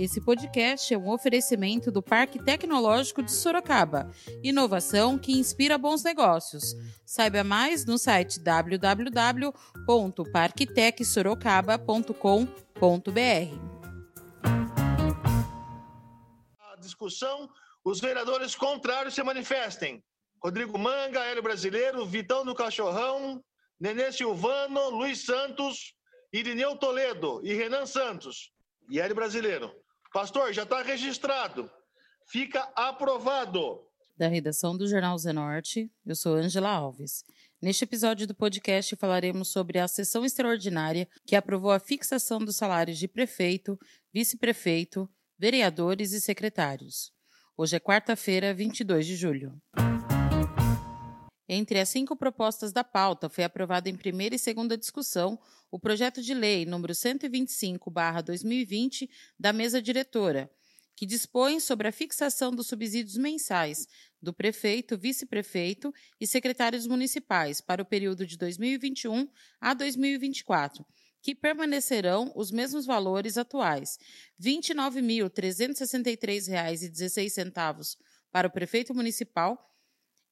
Esse podcast é um oferecimento do Parque Tecnológico de Sorocaba. Inovação que inspira bons negócios. Saiba mais no site www.parktecsorocaba.com.br. A discussão, os vereadores contrários se manifestem. Rodrigo Manga, Hélio Brasileiro, Vitão do Cachorrão, Nenê Silvano, Luiz Santos, Irineu Toledo e Renan Santos. E Hélio Brasileiro. Pastor, já está registrado. Fica aprovado. Da redação do Jornal Zenorte, eu sou Angela Alves. Neste episódio do podcast falaremos sobre a sessão extraordinária que aprovou a fixação dos salários de prefeito, vice-prefeito, vereadores e secretários. Hoje é quarta-feira, 22 de julho. Entre as cinco propostas da pauta, foi aprovado em primeira e segunda discussão o projeto de lei número 125/2020 da mesa diretora, que dispõe sobre a fixação dos subsídios mensais do prefeito, vice-prefeito e secretários municipais para o período de 2021 a 2024, que permanecerão os mesmos valores atuais: R$ 29.363,16 para o prefeito municipal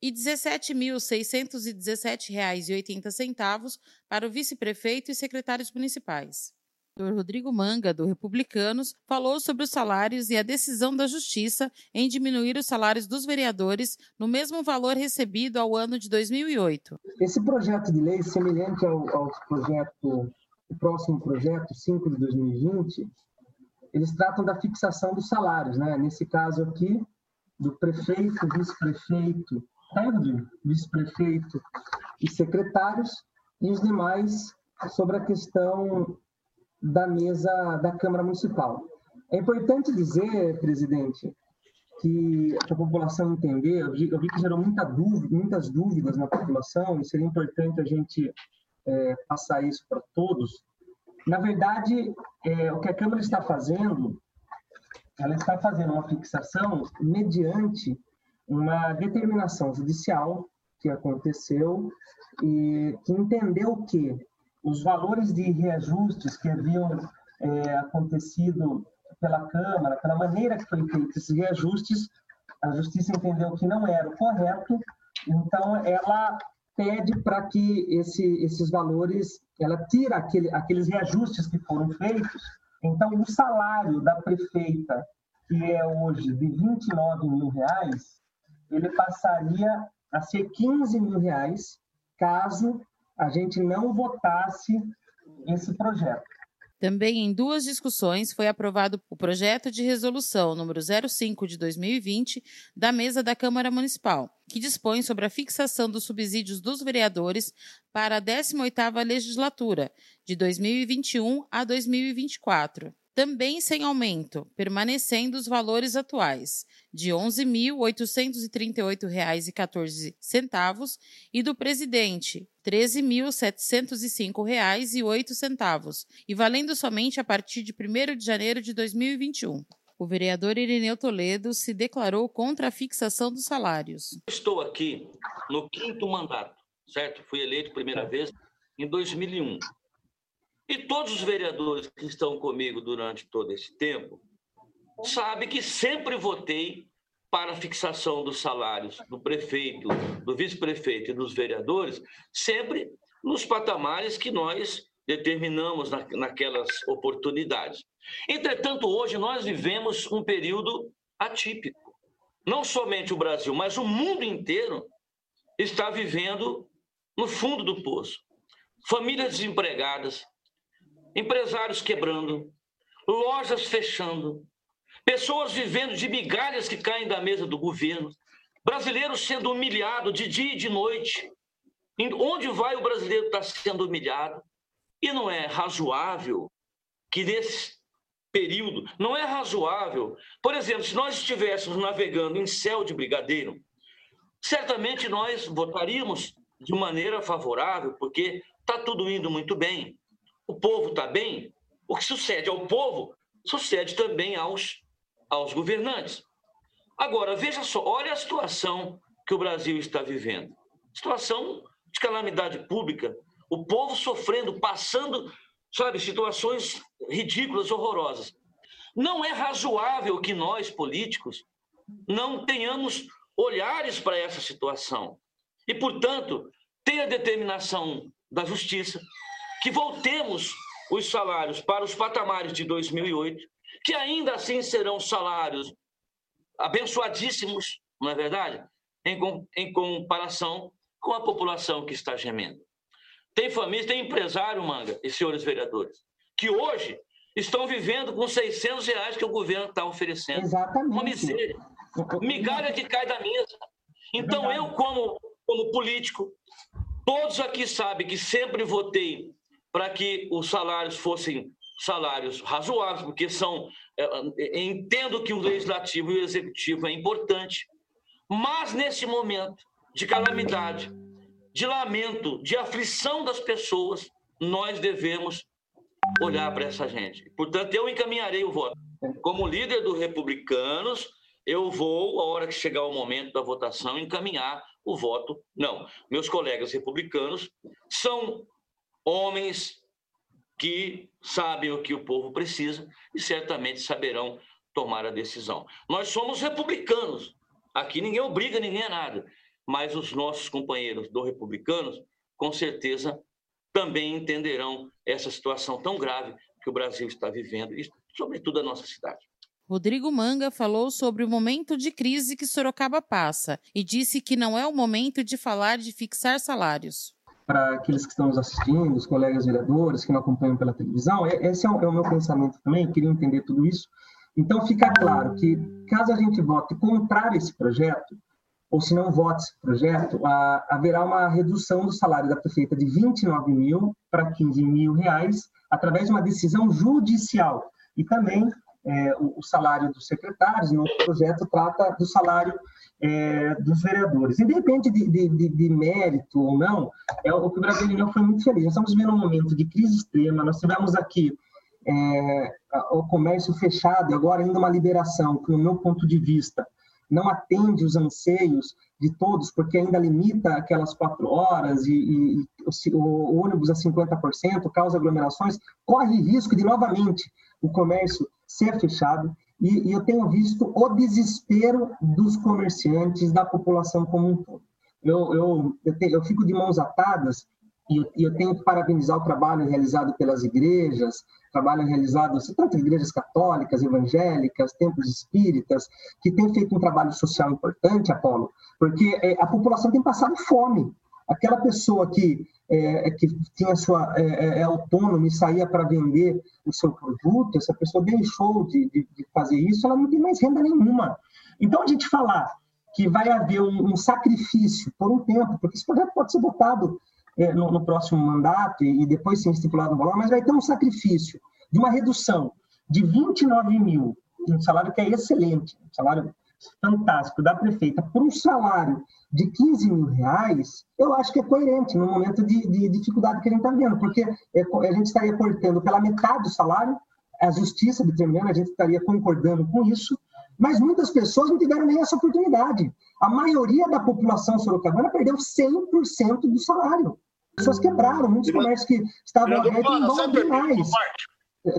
e R$ 17.617,80 para o vice-prefeito e secretários municipais. O Rodrigo Manga, do Republicanos, falou sobre os salários e a decisão da Justiça em diminuir os salários dos vereadores no mesmo valor recebido ao ano de 2008. Esse projeto de lei, semelhante ao, ao projeto, o próximo projeto 5 de 2020, eles tratam da fixação dos salários, né? Nesse caso aqui, do prefeito, vice-prefeito, de vice-prefeito e secretários, e os demais sobre a questão da mesa da Câmara Municipal. É importante dizer, presidente, que a população entender, eu vi, eu vi que gerou muita dúvida, muitas dúvidas na população, e seria importante a gente é, passar isso para todos. Na verdade, é, o que a Câmara está fazendo, ela está fazendo uma fixação mediante uma determinação judicial que aconteceu e que entendeu que os valores de reajustes que haviam é, acontecido pela Câmara, pela maneira que foi feito esses reajustes, a Justiça entendeu que não era o correto, então ela pede para que esse, esses valores, ela tira aquele, aqueles reajustes que foram feitos. Então, o salário da prefeita, que é hoje de 29 mil reais, ele passaria a ser 15 mil reais caso a gente não votasse esse projeto. Também em duas discussões foi aprovado o projeto de resolução número 05 de 2020 da mesa da Câmara Municipal, que dispõe sobre a fixação dos subsídios dos vereadores para a 18ª legislatura, de 2021 a 2024 também sem aumento, permanecendo os valores atuais, de R$ 11.838,14 e do presidente, R$ 13.705,08, e valendo somente a partir de 1 de janeiro de 2021. O vereador Irineu Toledo se declarou contra a fixação dos salários. Estou aqui no quinto mandato, certo? Fui eleito primeira vez em 2001. E todos os vereadores que estão comigo durante todo esse tempo sabem que sempre votei para a fixação dos salários do prefeito, do vice-prefeito e dos vereadores, sempre nos patamares que nós determinamos na, naquelas oportunidades. Entretanto, hoje nós vivemos um período atípico. Não somente o Brasil, mas o mundo inteiro está vivendo no fundo do poço. Famílias desempregadas, empresários quebrando, lojas fechando, pessoas vivendo de migalhas que caem da mesa do governo, brasileiros sendo humilhados de dia e de noite. Onde vai o brasileiro estar sendo humilhado? E não é razoável que nesse período, não é razoável, por exemplo, se nós estivéssemos navegando em céu de brigadeiro, certamente nós votaríamos de maneira favorável, porque está tudo indo muito bem o povo está bem, o que sucede ao povo sucede também aos, aos governantes. Agora, veja só, olha a situação que o Brasil está vivendo. Situação de calamidade pública, o povo sofrendo, passando, sabe, situações ridículas, horrorosas. Não é razoável que nós, políticos, não tenhamos olhares para essa situação. E, portanto, ter a determinação da justiça que voltemos os salários para os patamares de 2008, que ainda assim serão salários abençoadíssimos, não é verdade? Em, em comparação com a população que está gemendo. Tem família, tem empresário, Manga, e senhores vereadores, que hoje estão vivendo com 600 reais que o governo está oferecendo. Exatamente. Uma miséria. Migalha que cai da mesa. Então, eu, como, como político, todos aqui sabem que sempre votei para que os salários fossem salários razoáveis, porque são. É, é, entendo que o legislativo e o executivo é importante, mas nesse momento de calamidade, de lamento, de aflição das pessoas, nós devemos olhar para essa gente. Portanto, eu encaminharei o voto. Como líder dos republicanos, eu vou, a hora que chegar o momento da votação, encaminhar o voto. Não, meus colegas republicanos são homens que sabem o que o povo precisa e certamente saberão tomar a decisão. Nós somos republicanos. Aqui ninguém obriga ninguém a nada, mas os nossos companheiros do republicanos, com certeza, também entenderão essa situação tão grave que o Brasil está vivendo e, sobretudo, a nossa cidade. Rodrigo Manga falou sobre o momento de crise que Sorocaba passa e disse que não é o momento de falar de fixar salários. Para aqueles que estão nos assistindo, os colegas vereadores que não acompanham pela televisão, esse é o, é o meu pensamento também, queria entender tudo isso. Então, fica claro que, caso a gente vote contrário esse projeto, ou se não vote esse projeto, a, haverá uma redução do salário da prefeita de 29 mil para 15 mil reais, através de uma decisão judicial. E também é, o, o, salário dos secretários, no projeto trata do salário é, dos vereadores. Independente de, de, de, de, mérito ou não, é o que o brasileiro foi muito feliz. Nós estamos vivendo um momento de crise extrema, nós tivemos aqui é, o comércio fechado agora ainda uma liberação, que no meu ponto de vista não atende os anseios de todos, porque ainda limita aquelas quatro horas e, e, e o, o, ônibus a 50%, causa aglomerações, corre risco de novamente o comércio ser fechado. E, e eu tenho visto o desespero dos comerciantes, da população como um todo. Eu, eu, eu, te, eu fico de mãos atadas e eu, eu tenho que parabenizar o trabalho realizado pelas igrejas, trabalho realizado, assim, tanto igrejas católicas, evangélicas, templos espíritas, que têm feito um trabalho social importante, Apolo, porque é, a população tem passado fome. Aquela pessoa que, é, que tinha sua é, é, é autônoma e saía para vender o seu produto, essa pessoa deixou de, de, de, fazer isso, ela não tem mais renda nenhuma. Então, a gente falar que vai haver um, um sacrifício por um tempo, porque esse projeto pode ser votado é, no, no, próximo mandato e, e depois ser estipulado no valor, mas vai ter um sacrifício de uma redução de 29 mil, um salário que é excelente, um salário fantástico da prefeita, por um salário de 15 mil reais, eu acho que é coerente no momento de, de dificuldade que a gente está vendo, porque é, a gente estaria cortando pela metade do salário, a justiça determinando, a gente estaria concordando com isso, mas muitas pessoas não tiveram nem essa oportunidade. A maioria da população sorocabana perdeu 100% do salário. As pessoas quebraram, muitos comércios que estavam abertos não mais.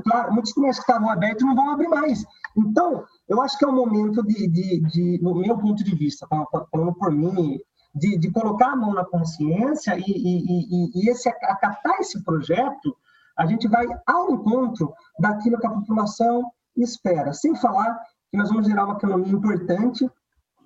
Claro, muitos comércios que estavam abertos não vão abrir mais. Então, eu acho que é o momento de, de, de no meu ponto de vista, tá, tá falando por mim, de, de, colocar a mão na consciência e, e, e, e esse, acatar esse projeto, a gente vai ao encontro daquilo que a população espera. Sem falar que nós vamos gerar uma economia importante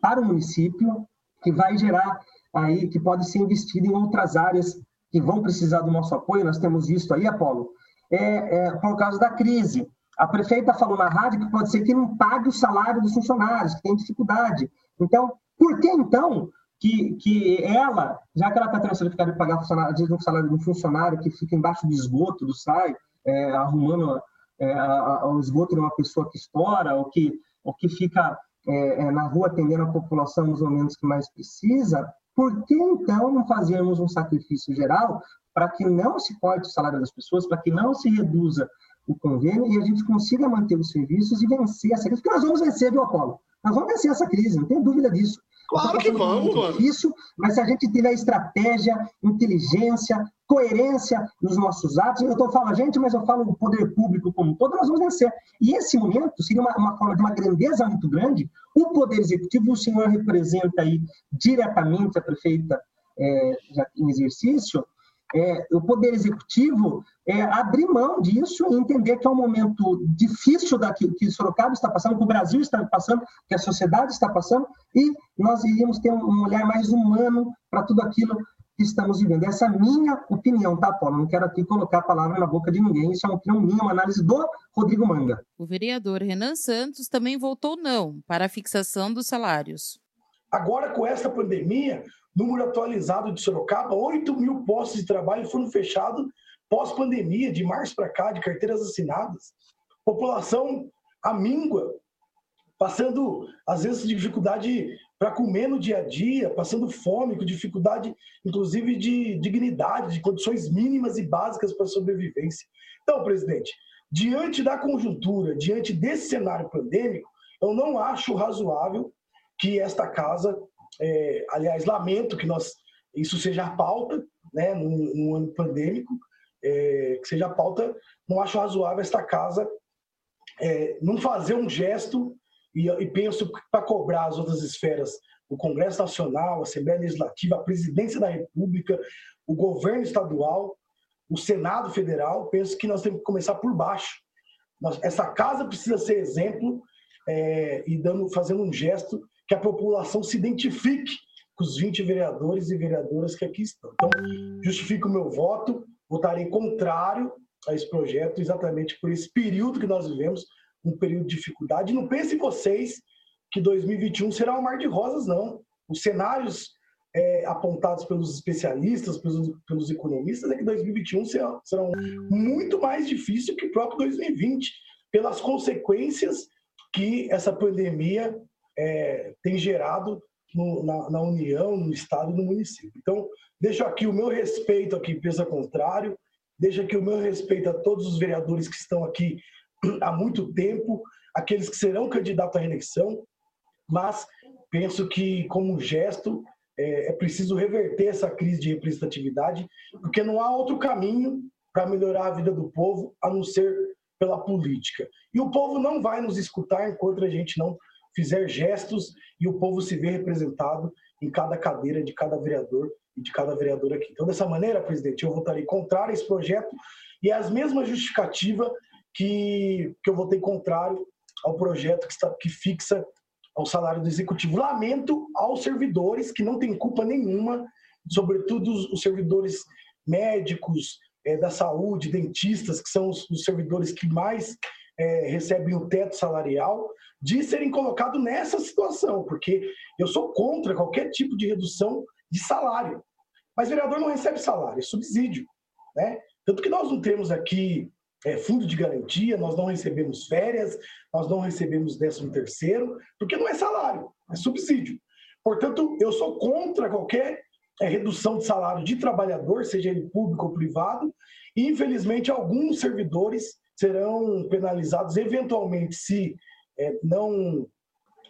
para o município, que vai gerar aí, que pode ser investido em outras áreas que vão precisar do nosso apoio. Nós temos visto aí, Apolo, é, é, por causa da crise. A prefeita falou na rádio que pode ser que não pague o salário dos funcionários, que tem dificuldade. Então, por que então que, que ela, já que ela está tendo dificuldade de pagar um salário de um funcionário que fica embaixo do esgoto do SAI, é, arrumando é, a, a, o esgoto de uma pessoa que estoura, ou que, ou que fica é, é na rua atendendo a população nos momentos que mais precisa, por que então não fazermos um sacrifício geral para que não se corte o salário das pessoas, para que não se reduza o convênio e a gente consiga manter os serviços e vencer essa crise? Porque nós vamos vencer, viu, Apolo? Nós vamos vencer essa crise, não tenho dúvida disso. Claro que vamos, mano. Difícil, mas se a gente tiver estratégia, inteligência, coerência nos nossos atos, eu estou falando gente, mas eu falo o poder público como um todo, nós vamos vencer. E esse momento seria uma, uma forma de uma grandeza muito grande. O poder executivo, o senhor representa aí diretamente a prefeita é, já em exercício, é, o Poder Executivo é, abrir mão disso e entender que é um momento difícil daqui, que Sorocaba está passando, que o Brasil está passando, que a sociedade está passando, e nós iríamos ter um, um olhar mais humano para tudo aquilo que estamos vivendo. Essa é a minha opinião, tá, Paulo? Não quero aqui colocar a palavra na boca de ninguém, isso é uma opinião minha, uma análise do Rodrigo Manga. O vereador Renan Santos também votou não para a fixação dos salários. Agora, com essa pandemia, número atualizado de Sorocaba, 8 mil postos de trabalho foram fechados pós-pandemia, de março para cá, de carteiras assinadas. População amíngua, passando, às vezes, dificuldade para comer no dia a dia, passando fome, com dificuldade, inclusive, de dignidade, de condições mínimas e básicas para sobrevivência. Então, presidente, diante da conjuntura, diante desse cenário pandêmico, eu não acho razoável que esta casa é, aliás, lamento que nós isso seja a pauta, né, no, ano pandêmico, é, que seja a pauta. Não acho razoável esta casa é, não fazer um gesto e, e penso para cobrar as outras esferas, o Congresso Nacional, a Assembleia Legislativa, a Presidência da República, o governo estadual, o Senado Federal, penso que nós temos que começar por baixo. Nós, essa casa precisa ser exemplo é, e dando, fazendo um gesto que a população se identifique com os 20 vereadores e vereadoras que aqui estão. Então, justifico o meu voto, votarei contrário a esse projeto, exatamente por esse período que nós vivemos, um período de dificuldade. Não pensem vocês que 2021 será um mar de rosas, não. Os cenários é, apontados pelos especialistas, pelos, pelos, economistas, é que 2021 será, será muito mais difícil que o próprio 2020, pelas consequências que essa pandemia é, tem gerado no, na, na, União, no Estado e no município. Então, deixo aqui o meu respeito aqui, pensa contrário, deixo aqui o meu respeito a todos os vereadores que estão aqui há muito tempo, aqueles que serão candidatos à reeleição, mas penso que, como gesto, é, é preciso reverter essa crise de representatividade, porque não há outro caminho para melhorar a vida do povo a não ser pela política. E o povo não vai nos escutar enquanto a gente não fizer gestos e o povo se ver representado em cada cadeira de cada vereador e de cada vereador aqui. Então, dessa maneira, presidente, eu votarei contrário a esse projeto e é as mesmas justificativa que, que eu votei contrário ao projeto que, está, que fixa o salário do executivo. Lamento aos servidores que não têm culpa nenhuma, sobretudo os, os servidores médicos, é, da saúde, dentistas, que são os, os servidores que mais é, recebem o teto salarial, de serem colocados nessa situação, porque eu sou contra qualquer tipo de redução de salário. Mas vereador não recebe salário, é subsídio. Né? Tanto que nós não temos aqui é, fundo de garantia, nós não recebemos férias, nós não recebemos décimo terceiro, porque não é salário, é subsídio. Portanto, eu sou contra qualquer é, redução de salário de trabalhador, seja ele público ou privado, e infelizmente alguns servidores serão penalizados eventualmente se é, não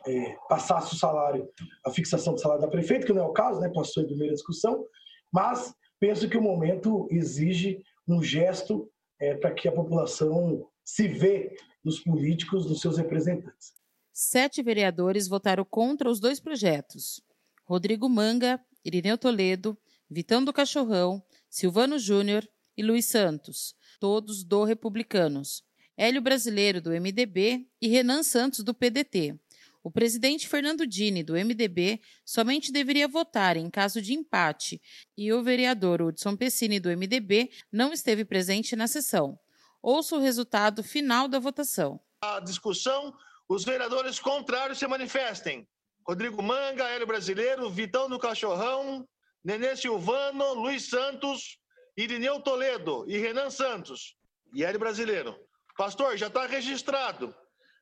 é, passasse o salário, a fixação do salário da prefeita, que não é o caso, né, passou em primeira discussão, mas penso que o momento exige um gesto é, para que a população se vê nos políticos, nos seus representantes. Sete vereadores votaram contra os dois projetos. Rodrigo Manga, Irineu Toledo, Vitão do Cachorrão, Silvano Júnior e Luiz Santos, todos do Republicanos. Hélio Brasileiro, do MDB, e Renan Santos, do PDT. O presidente Fernando Dini, do MDB, somente deveria votar em caso de empate, e o vereador Hudson Pessini, do MDB, não esteve presente na sessão. Ouça o resultado final da votação. A discussão, os vereadores contrários se manifestem. Rodrigo Manga, Hélio Brasileiro, Vitão do Cachorrão, Nenê Silvano, Luiz Santos, Irineu Toledo e Renan Santos. E Hélio Brasileiro. Pastor, já está registrado.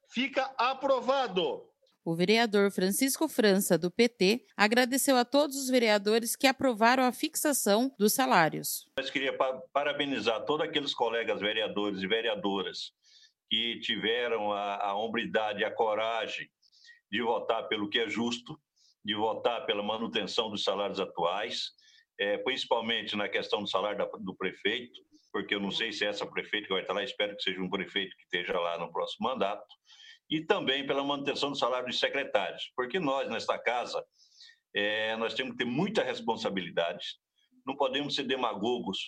Fica aprovado. O vereador Francisco França, do PT, agradeceu a todos os vereadores que aprovaram a fixação dos salários. Mas queria parabenizar todos aqueles colegas vereadores e vereadoras que tiveram a, a hombridade e a coragem de votar pelo que é justo, de votar pela manutenção dos salários atuais, é, principalmente na questão do salário da, do prefeito, porque eu não sei se é essa prefeita que vai estar lá, espero que seja um prefeito que esteja lá no próximo mandato, e também pela manutenção do salário dos secretários, porque nós, nesta casa, é, nós temos que ter muita responsabilidade, não podemos ser demagogos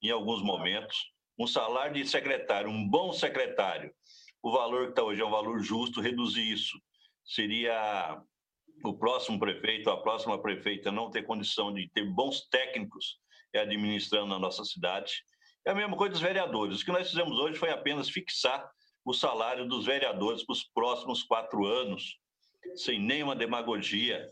em alguns momentos. Um salário de secretário, um bom secretário, o valor que está hoje é um valor justo, reduzir isso seria o próximo prefeito, a próxima prefeita não ter condição de ter bons técnicos administrando na nossa cidade. É a mesma coisa dos vereadores. O que nós fizemos hoje foi apenas fixar o salário dos vereadores para os próximos quatro anos, sem nenhuma demagogia.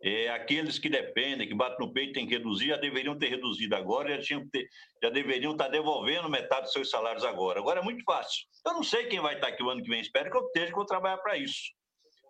É, aqueles que dependem, que batem no peito, têm que reduzir, já deveriam ter reduzido agora, já, tinham ter, já deveriam estar devolvendo metade dos seus salários agora. Agora é muito fácil. Eu não sei quem vai estar aqui o ano que vem, espero que eu esteja, que eu vou trabalhar para isso.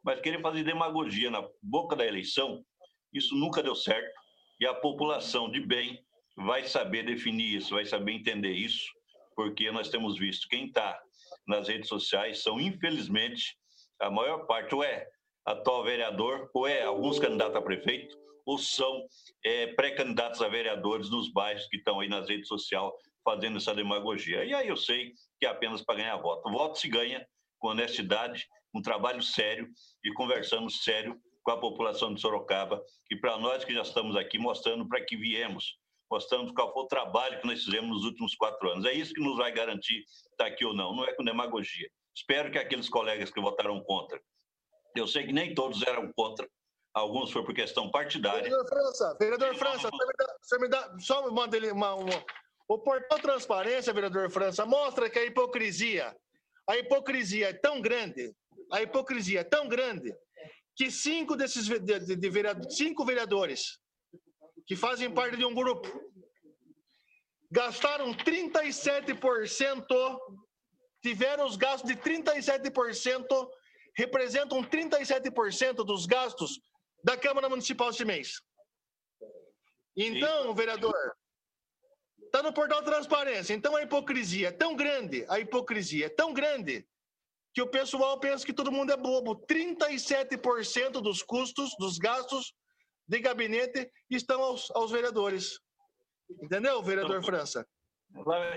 Mas querer fazer demagogia na boca da eleição, isso nunca deu certo. E a população de bem vai saber definir isso, vai saber entender isso, porque nós temos visto quem está nas redes sociais são, infelizmente, a maior parte, ou é atual vereador, ou é alguns candidatos a prefeito, ou são é, pré-candidatos a vereadores nos bairros que estão aí nas redes sociais fazendo essa demagogia. E aí eu sei que é apenas para ganhar voto. O voto se ganha com honestidade, com trabalho sério e conversando sério com a população de Sorocaba e para nós que já estamos aqui mostrando para que viemos, mostrando qual foi o trabalho que nós fizemos nos últimos quatro anos. É isso que nos vai garantir estar aqui ou não, não é com demagogia. Espero que aqueles colegas que votaram contra, eu sei que nem todos eram contra, alguns foi por questão partidária. Vereador França, vereador França, você me dá, só me manda ele uma, uma, o portal Transparência, vereador França, mostra que a hipocrisia, a hipocrisia é tão grande, a hipocrisia é tão grande, que cinco desses de, de, cinco vereadores que fazem parte de um grupo gastaram 37%, tiveram os gastos de 37%, representam 37% dos gastos da Câmara Municipal este mês. Então, vereador, está no portal Transparência. Então a hipocrisia é tão grande, a hipocrisia é tão grande, que o pessoal pensa que todo mundo é bobo. 37% dos custos, dos gastos de gabinete estão aos, aos vereadores. Entendeu, vereador França?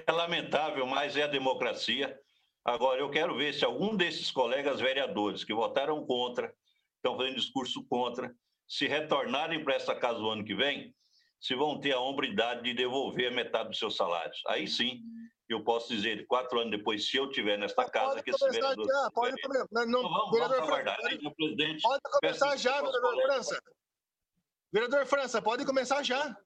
É lamentável, mas é a democracia. Agora, eu quero ver se algum desses colegas vereadores que votaram contra, estão fazendo discurso contra, se retornarem para essa casa o ano que vem, se vão ter a hombridade de devolver a metade dos seus salários. Aí sim, eu posso dizer, quatro anos depois, se eu estiver nesta casa, pode que esse vereador... Já, pode começar, não, não, então vamos, vereador vamos aguardar. França, Aí, presidente, pode começar já, vereador França. Vereador França, pode começar já.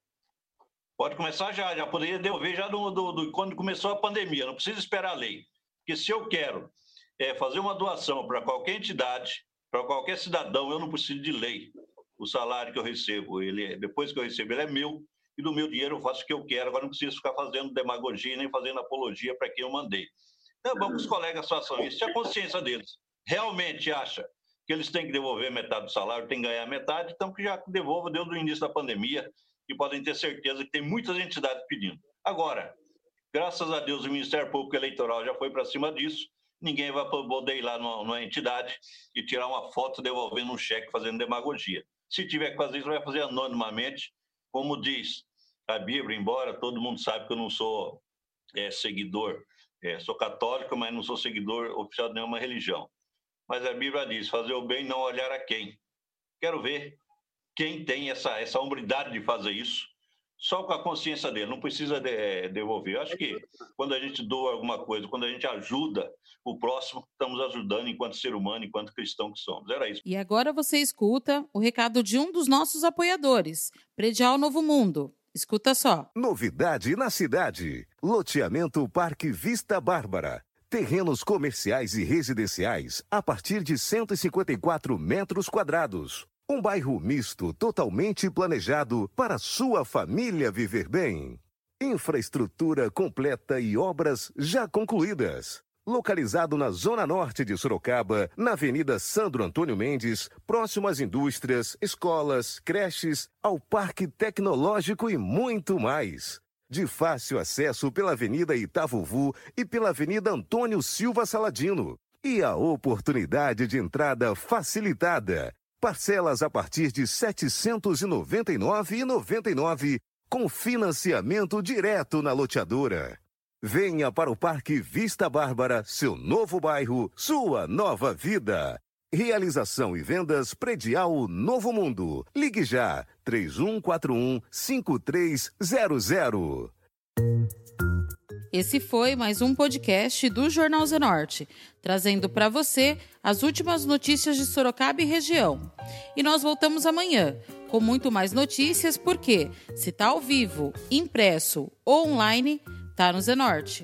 Pode começar já, já poderia devolver já do, do, do, quando começou a pandemia, não precisa esperar a lei. Porque se eu quero é, fazer uma doação para qualquer entidade, para qualquer cidadão, eu não preciso de lei. O salário que eu recebo, ele é, depois que eu recebo, ele é meu, e do meu dinheiro eu faço o que eu quero, agora não preciso ficar fazendo demagogia nem fazendo apologia para quem eu mandei. Então, vamos, os colegas façam isso. Se a consciência deles realmente acha que eles têm que devolver metade do salário, têm que ganhar metade, então que já devolva desde o início da pandemia, e podem ter certeza que tem muitas entidades pedindo. Agora, graças a Deus, o Ministério Público Eleitoral já foi para cima disso, ninguém vai poder ir lá numa, numa, entidade e tirar uma foto devolvendo um cheque fazendo demagogia. Se tiver que fazer isso, vai fazer anonimamente, como diz a Bíblia, embora todo mundo sabe que eu não sou é, seguidor, é, sou católico, mas não sou seguidor oficial de nenhuma religião. Mas a Bíblia diz: fazer o bem não olhar a quem. Quero ver quem tem essa, essa hombridade de fazer isso, só com a consciência dele, não precisa de, devolver. Eu acho que quando a gente doa alguma coisa, quando a gente ajuda o próximo, estamos ajudando enquanto ser humano, enquanto cristão que somos. Era isso. E agora você escuta o recado de um dos nossos apoiadores, Predial Novo Mundo. Escuta só. Novidade na cidade. Loteamento Parque Vista Bárbara. Terrenos comerciais e residenciais a partir de 154 metros quadrados. Um bairro misto totalmente planejado para sua família viver bem. Infraestrutura completa e obras já concluídas. Localizado na zona norte de Sorocaba, na Avenida Sandro Antônio Mendes, próximo às indústrias, escolas, creches, ao Parque Tecnológico e muito mais. De fácil acesso pela Avenida Itavuvu e pela Avenida Antônio Silva Saladino. E a oportunidade de entrada facilitada Parcelas a partir de R$ 799,99 com financiamento direto na loteadora. Venha para o Parque Vista Bárbara, seu novo bairro, sua nova vida. Realização e vendas predial Novo Mundo. Ligue já 3141 5300. Esse foi mais um podcast do Jornal Zenorte, trazendo para você as últimas notícias de Sorocaba e região. E nós voltamos amanhã com muito mais notícias, porque se tá ao vivo, impresso ou online, tá no Zenorte.